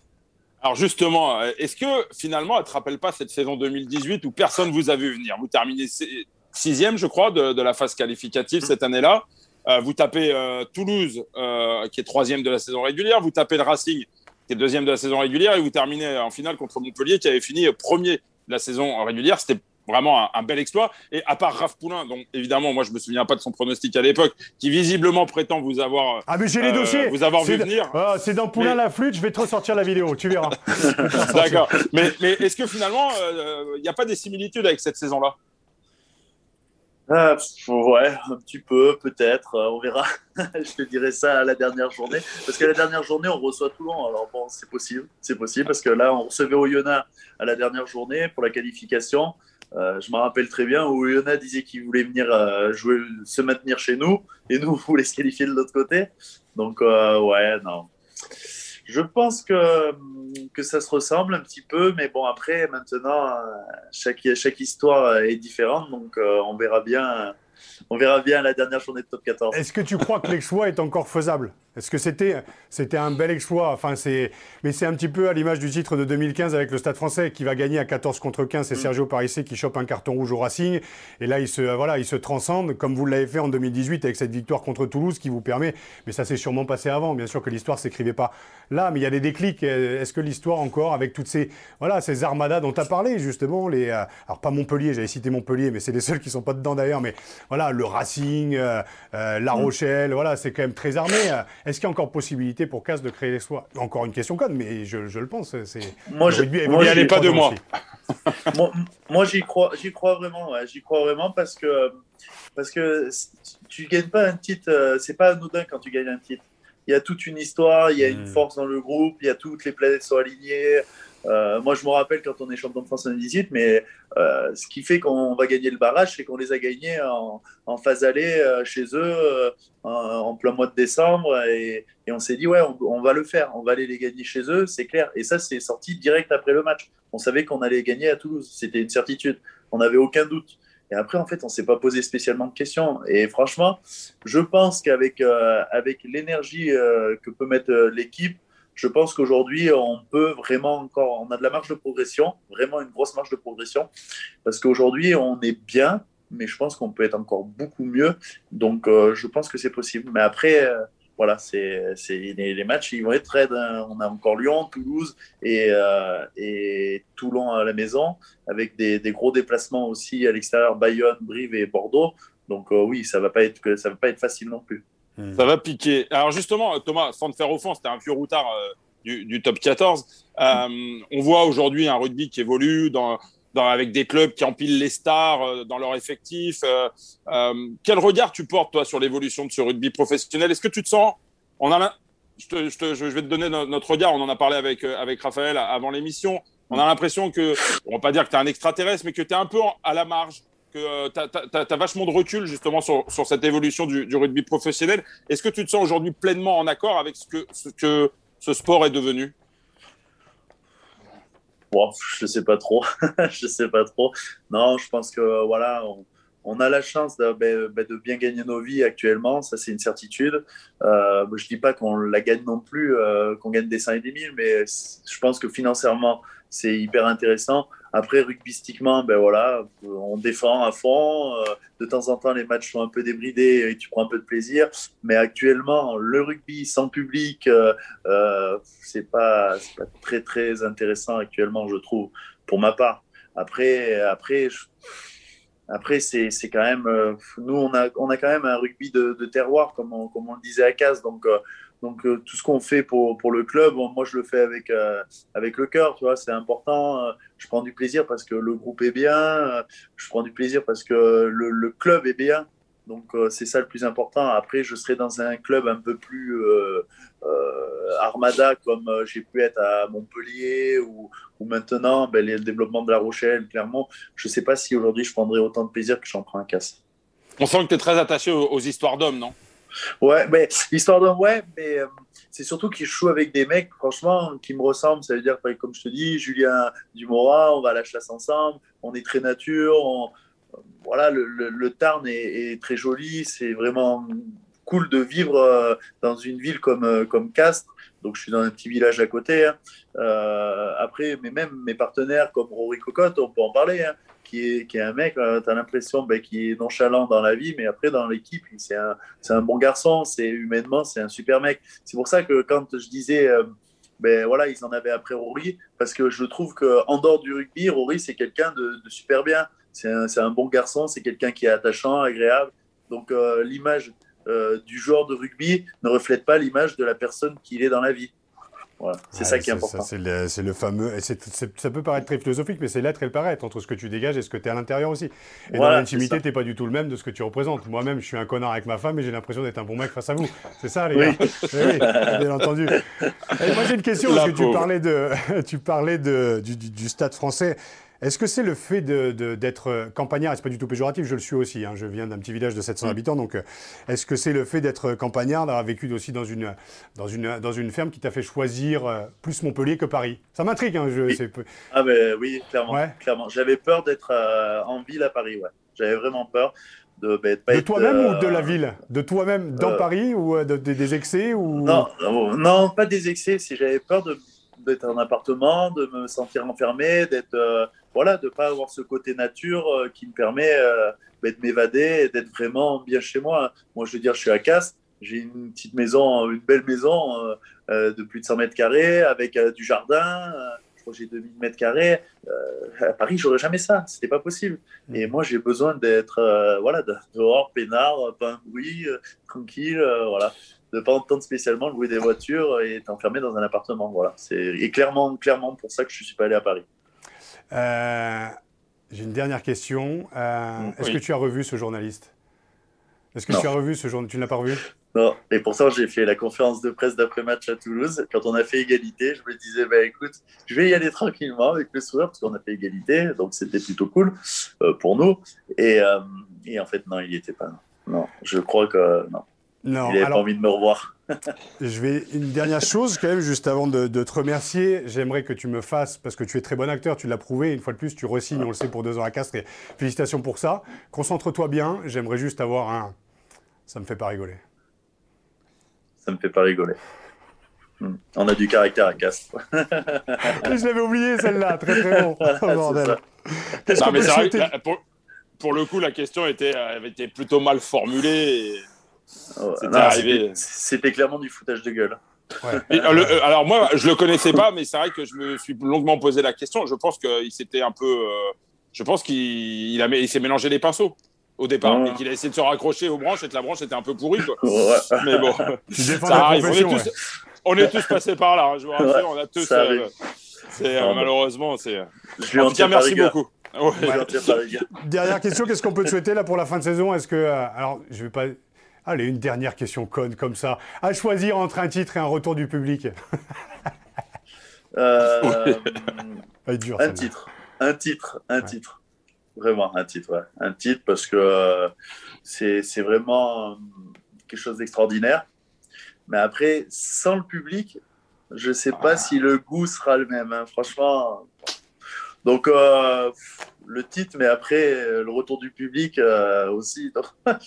Alors justement, euh, est-ce que finalement, elle ne te rappelle pas cette saison 2018 où personne vous a vu venir? Vous terminez si- sixième, je crois, de, la phase qualificative cette année-là. Euh, vous tapez euh, Toulouse, euh, qui est troisième de la saison régulière. Vous tapez le Racing, qui est deuxième de la saison régulière. Et vous terminez en finale contre Montpellier, qui avait fini premier de la saison régulière. C'était vraiment un, un bel exploit. Et à part Raph Poulain, dont évidemment, moi, je me souviens pas de son pronostic à l'époque, qui visiblement prétend vous avoir, Ah, mais j'ai les euh, dossiers. vous avoir vu C'est- venir. Ah, c'est dans Poulain Mais- la flûte, je vais te ressortir la vidéo, tu verras. D'accord. Mais, mais est-ce que finalement, il n'y a pas des similitudes avec cette saison-là? Pff, ouais, un petit peu, peut-être, euh, on verra. je te dirai ça à la dernière journée. Parce qu'à la dernière journée, on reçoit Toulon. Alors bon, c'est possible, c'est possible, parce que là, on recevait Oyonnax à la dernière journée pour la qualification. Euh, je me rappelle très bien où Oyonnax disait qu'il voulait venir euh, jouer, se maintenir chez nous, et nous, on voulait se qualifier de l'autre côté. Donc, euh, ouais, non. Je pense que, que ça se ressemble un petit peu, mais bon, après, maintenant, chaque, chaque histoire est différente, donc on verra bien. On verra bien la dernière journée de top 14. Est-ce que tu crois que l'exploit est encore faisable? Est-ce que c'était c'était un bel exploit? Enfin, c'est mais c'est un petit peu à l'image du titre de 2015 avec le Stade Français qui va gagner à 14 contre 15. C'est Sergio Parissé qui chope un carton rouge au Racing et là il se voilà il se transcende comme vous l'avez fait en 2018 avec cette victoire contre Toulouse qui vous permet. Mais ça s'est sûrement passé avant. Bien sûr que l'histoire s'écrivait pas là, mais il y a des déclics. Est-ce que l'histoire encore avec toutes ces voilà ces armadas dont tu as parlé justement les euh, alors pas Montpellier, j'avais cité Montpellier, mais c'est les seuls qui sont pas dedans d'ailleurs. Mais voilà le Racing, euh, euh, La Rochelle, voilà c'est quand même très armé. Euh, Est-ce qu'il y a encore possibilité pour Casse de créer l'exploit? Encore une question conne, mais je, je le pense. C'est Moi, je- rugby a moi, évolué j'y depuis ai pas de moi. moi, moi, j'y crois, j'y crois vraiment. ouais, j'y crois vraiment parce que parce que tu gagnes pas un titre, euh, c'est pas anodin quand tu gagnes un titre. Il y a toute une histoire, il y a une Mm. force dans le groupe, il y a toutes les planètes sont alignées. Euh, moi, je me rappelle quand on est champion de France en 2018, mais euh, ce qui fait qu'on va gagner le barrage, c'est qu'on les a gagnés en, en phase aller euh, chez eux en, plein mois de décembre et, on s'est dit ouais, on, va le faire, on va aller les gagner chez eux, c'est clair. Et ça, c'est sorti direct après le match. On savait qu'on allait gagner à Toulouse, c'était une certitude, on n'avait aucun doute. Et après, en fait, on s'est pas posé spécialement de questions. Et franchement, je pense qu'avec avec l'énergie que peut mettre l'équipe, je pense qu'aujourd'hui, on peut vraiment encore, on a de la marge de progression, vraiment une grosse marge de progression, parce qu'aujourd'hui, on est bien, mais je pense qu'on peut être encore beaucoup mieux. Donc, euh, je pense que c'est possible. Mais après, euh, voilà, c'est les, les matchs, ils vont être raides. hein. On a encore Lyon, Toulouse et, euh, Toulon à la maison, avec des, gros déplacements aussi à l'extérieur, Bayonne, Brive et Bordeaux. Donc, euh, oui, ça va que ça va pas être facile non plus. Ça va piquer. Alors justement, Thomas, sans te faire offense, t'es un vieux routard euh, du, top 14. Euh, on voit aujourd'hui un rugby qui évolue avec des clubs qui empilent les stars euh, dans leur effectif. Quel regard tu portes, toi, sur l'évolution de ce rugby professionnel? Est-ce que tu te sens... On a je, vais te donner no- notre regard. On en a parlé avec, avec Raphaël avant l'émission. On a l'impression que, on va pas dire que tu es un extraterrestre, mais que tu es un peu à la marge, que tu as, vachement de recul justement sur, cette évolution du, rugby professionnel. Est-ce que tu te sens aujourd'hui pleinement en accord avec ce que, ce sport est devenu? Bon, Je sais pas trop. je sais pas trop. Non, je pense que voilà, on, a la chance de, ben, ben, de, bien gagner nos vies actuellement. Ça, c'est une certitude. Euh, je dis pas qu'on la gagne non plus, euh, qu'on gagne des 100 et des 1000, mais je pense que financièrement, c'est hyper intéressant. Après, rugbystiquement, ben voilà, on défend à fond. Euh, de temps en temps, les matchs sont un peu débridés et tu prends un peu de plaisir. Mais actuellement, le rugby sans public, euh, euh c'est pas, pas très très intéressant actuellement, je trouve, pour ma part. Après, après, après c'est quand même, euh, nous on a, on a quand même un rugby de, terroir, comme on, comme on le disait à Casse. Donc donc euh, tout ce qu'on fait pour, pour le club, moi je le fais avec, euh, avec le cœur, tu vois, c'est important. je prends du plaisir parce que le groupe est bien, je prends du plaisir parce que le, club est bien. Donc euh, c'est ça le plus important. Après, je serai dans un club un peu plus armada comme j'ai pu être à Montpellier ou, maintenant ben, le développement de La Rochelle, clairement. Je ne sais pas si aujourd'hui je prendrai autant de plaisir que j'en prends un casse. On sent que tu es très attaché aux histoires d'hommes, non? Ouais, mais l'histoire d'un ouais, mais euh, c'est surtout qu'il joue avec des mecs, franchement, qui me ressemblent. Ça veut dire, comme je te dis, Julien Dumora, on va à la chasse ensemble, on est très nature. voilà, le, Tarn est, très joli, c'est vraiment cool de vivre euh, dans une ville comme, euh, comme Castres. Donc, je suis dans un petit village à côté. Hein. après, mais même mes partenaires comme Rory Cocotte, on peut en parler. Hein qui est, un mec, euh, tu as l'impression ben, qu'il est nonchalant dans la vie, mais après, dans l'équipe, c'est un, un, bon garçon, c'est humainement, c'est un super mec. C'est pour ça que quand je disais, euh, ben voilà, ils en avaient après Rory, parce que je trouve qu'en dehors du rugby, Rory, c'est quelqu'un de, super bien. C'est un, un, bon garçon, c'est quelqu'un qui est attachant, agréable. Donc, euh, l'image du joueur de rugby ne reflète pas l'image de la personne qu'il est dans la vie c'est ça qui est important. C'est le, fameux. ça peut paraître très philosophique, mais c'est l'être et le paraître entre ce que tu dégages et ce que tu es à l'intérieur aussi. Et dans l'intimité, tu n'es pas du tout le même de ce que tu représentes. Moi-même, je suis un connard avec ma femme et j'ai l'impression d'être un bon mec face à vous. C'est ça, les gars oui. bien entendu. moi, j'ai une question parce que tu parlais, de, tu parlais de, du stade français. Est-ce que c'est le fait d'être euh, campagnard, et c'est pas du tout péjoratif, je le suis aussi, hein, je viens d'un petit village de 700 mm. habitants, donc euh, est-ce que c'est le fait d'être campagnard, d'avoir vécu aussi dans une, dans une, dans une ferme qui t'a fait choisir euh, plus Montpellier que Paris? Ça m'intrigue. Hein, oui. Ah ben oui, clairement. clairement. J'avais peur d'être en ville à Paris, ouais. J'avais vraiment peur. De, ben, de toi-même ou de la ville? De toi-même dans Paris ou des excès ou... non, non, pas des excès. Si j'avais peur de d'être en appartement, de me sentir enfermé, d'être euh, voilà, de pas avoir ce côté nature euh, qui me permet euh, ben, de m'évader et d'être vraiment bien chez moi. Moi, je veux dire, je suis à Casse, j'ai une petite maison, une belle maison de plus de 100 mètres carrés avec du jardin. je crois que j'ai 2000 mètres carrés. à Paris, j'aurais jamais ça. C'était pas possible. Mm. Et moi, j'ai besoin d'être voilà, dehors, peinard, pas un bruit, tranquille, voilà de pas entendre spécialement le bruit des voitures et être enfermé dans un appartement. Voilà. C'est clairement, clairement pour ça que je ne suis pas allé à Paris. Euh, j'ai une dernière question. Euh, mm, est-ce que tu as revu ce journaliste? Est-ce que tu as revu ce journaliste Tu ne l'as pas revu? Non, et pourtant j'ai fait la conférence de presse d'après-match à Toulouse. Quand on a fait égalité, je me disais, bah, écoute, je vais y aller tranquillement avec le sourire parce qu'on a fait égalité, donc c'était plutôt cool euh, pour nous. Et, et, en fait, non, il n'y était pas. Non, je crois que non. Non, il n'avait pas envie de me revoir. je vais une dernière chose quand même, juste avant de, te remercier. J'aimerais que tu me fasses, parce que tu es très bon acteur, tu l'as prouvé, une fois de plus, tu resignes, on le sait, pour deux ans à Castres, et félicitations pour ça. Concentre-toi bien, j'aimerais juste avoir un... Ça me fait pas rigoler. Ça me fait pas rigoler. Hmm. On a du caractère à Castres. je l'avais oublié celle-là, très très bon. oh, bordel. pour, le coup, la question était, avait été plutôt mal formulée. C'était clairement du foutage de gueule. Euh, euh, alors moi, je le connaissais pas, mais c'est vrai que je me suis longuement posé la question. Je pense qu'il s'était un peu, euh, je pense qu'il il s'est mélangé les pinceaux au départ et qu'il a essayé de se raccrocher aux branches et que la branche était un peu pourrie. Mais bon, ça arrive. On est, tous, passés par là. Hein, je vous rassure, on a tous. malheureusement, c'est. En tout cas, merci beaucoup. Dernière question, qu'est-ce qu'on peut te souhaiter là pour la fin de saison? Est-ce que alors je vais pas Allez, une dernière question conne comme ça. À choisir entre un titre et un retour du public. euh, un titre, un titre, un titre. Vraiment, un titre, ouais. Un titre parce que euh, c'est vraiment quelque chose d'extraordinaire. Mais après, sans le public, je ne sais pas ah. si le goût sera le même. Hein. Franchement. Donc, euh, le titre, mais après, le retour du public euh, aussi.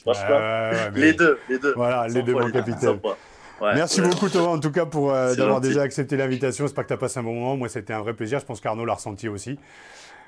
franchement, les deux. Les deux. Voilà, les deux, mon capitaine. Merci beaucoup Thomas en tout cas pour euh, d'avoir déjà accepté l'invitation. J'espère que tu as passé un bon moment. Moi c'était un vrai plaisir. Je pense qu'Arnaud l'a ressenti aussi.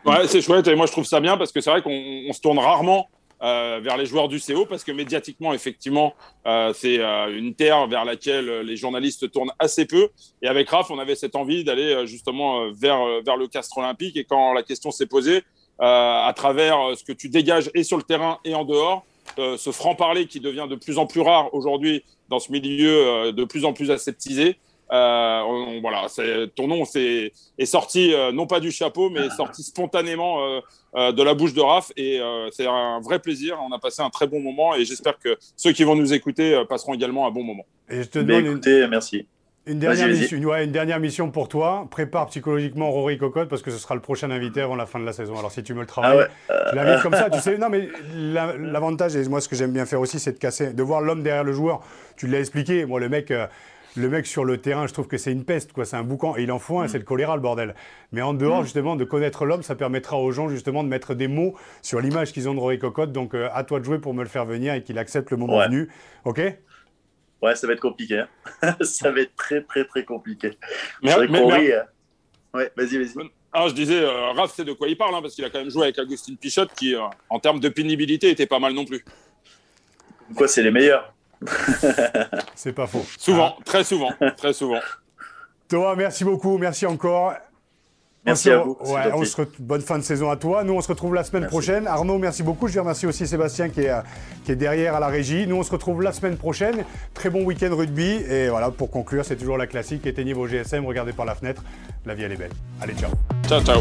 Ouais, c'est chouette et moi je trouve ça bien parce que c'est vrai qu'on se tourne rarement euh, vers les joueurs du CO parce que médiatiquement, effectivement, euh, c'est euh, une terre vers laquelle les journalistes tournent assez peu. Et avec Raph, on avait cette envie d'aller justement vers, vers le Castre Olympique. Et quand la question s'est posée, à travers ce que tu dégages et sur le terrain et en dehors, ce franc-parler qui devient de plus en plus rare aujourd'hui dans ce milieu de plus en plus aseptisé, euh, voilà, ton nom est, est sorti euh, non pas du chapeau, mais est sorti spontanément euh, de la bouche de Raph. Et c'est un vrai plaisir. On a passé un très bon moment et j'espère que ceux qui vont nous écouter passeront également un bon moment. Et je te demande écoutez, merci. Une dernière, mission, une, dernière mission pour toi. Prépare psychologiquement Rory Cocotte parce que ce sera le prochain invité avant la fin de la saison. Alors si tu me le travailles, ah ouais. tu comme ça. Tu sais, non mais l'avantage et moi ce que j'aime bien faire aussi, c'est de casser, de voir l'homme derrière le joueur. Tu l'as expliqué. Moi le mec le mec sur le terrain, je trouve que c'est une peste, quoi. C'est un boucan. Et il en faut un, mm. c'est le choléra, le bordel. Mais en dehors, mm. justement, de connaître l'homme, ça permettra aux gens, justement, de mettre des mots sur l'image qu'ils ont de Rory Cocotte. Donc, euh, à toi de jouer pour me le faire venir et qu'il accepte le moment venu. OK? Ouais, ça va être compliqué. Hein. ça va être très, très, très compliqué. Mais, mais, euh, Ouais, vas-y, vas-y. Ah, je disais, euh, Raph, c'est de quoi il parle, hein, parce qu'il a quand même joué avec Agustin Pichot, qui, en termes de pénibilité, était pas mal non plus. Quoi, c'est les meilleurs? c'est pas faux. Souvent, ah. très souvent, très souvent. Thomas, merci beaucoup, merci encore. Merci à vous. on se Bonne fin de saison à toi. Nous, on se retrouve la semaine prochaine. Arnaud, merci beaucoup. Je remercie aussi Sébastien qui est, qui est derrière à la régie. Nous, on se retrouve la semaine prochaine. Très bon week-end rugby. Et voilà, pour conclure, c'est toujours la classique. Éteignez vos GSM, regardez par la fenêtre. La vie, elle est belle. Allez, ciao. Ciao, ciao.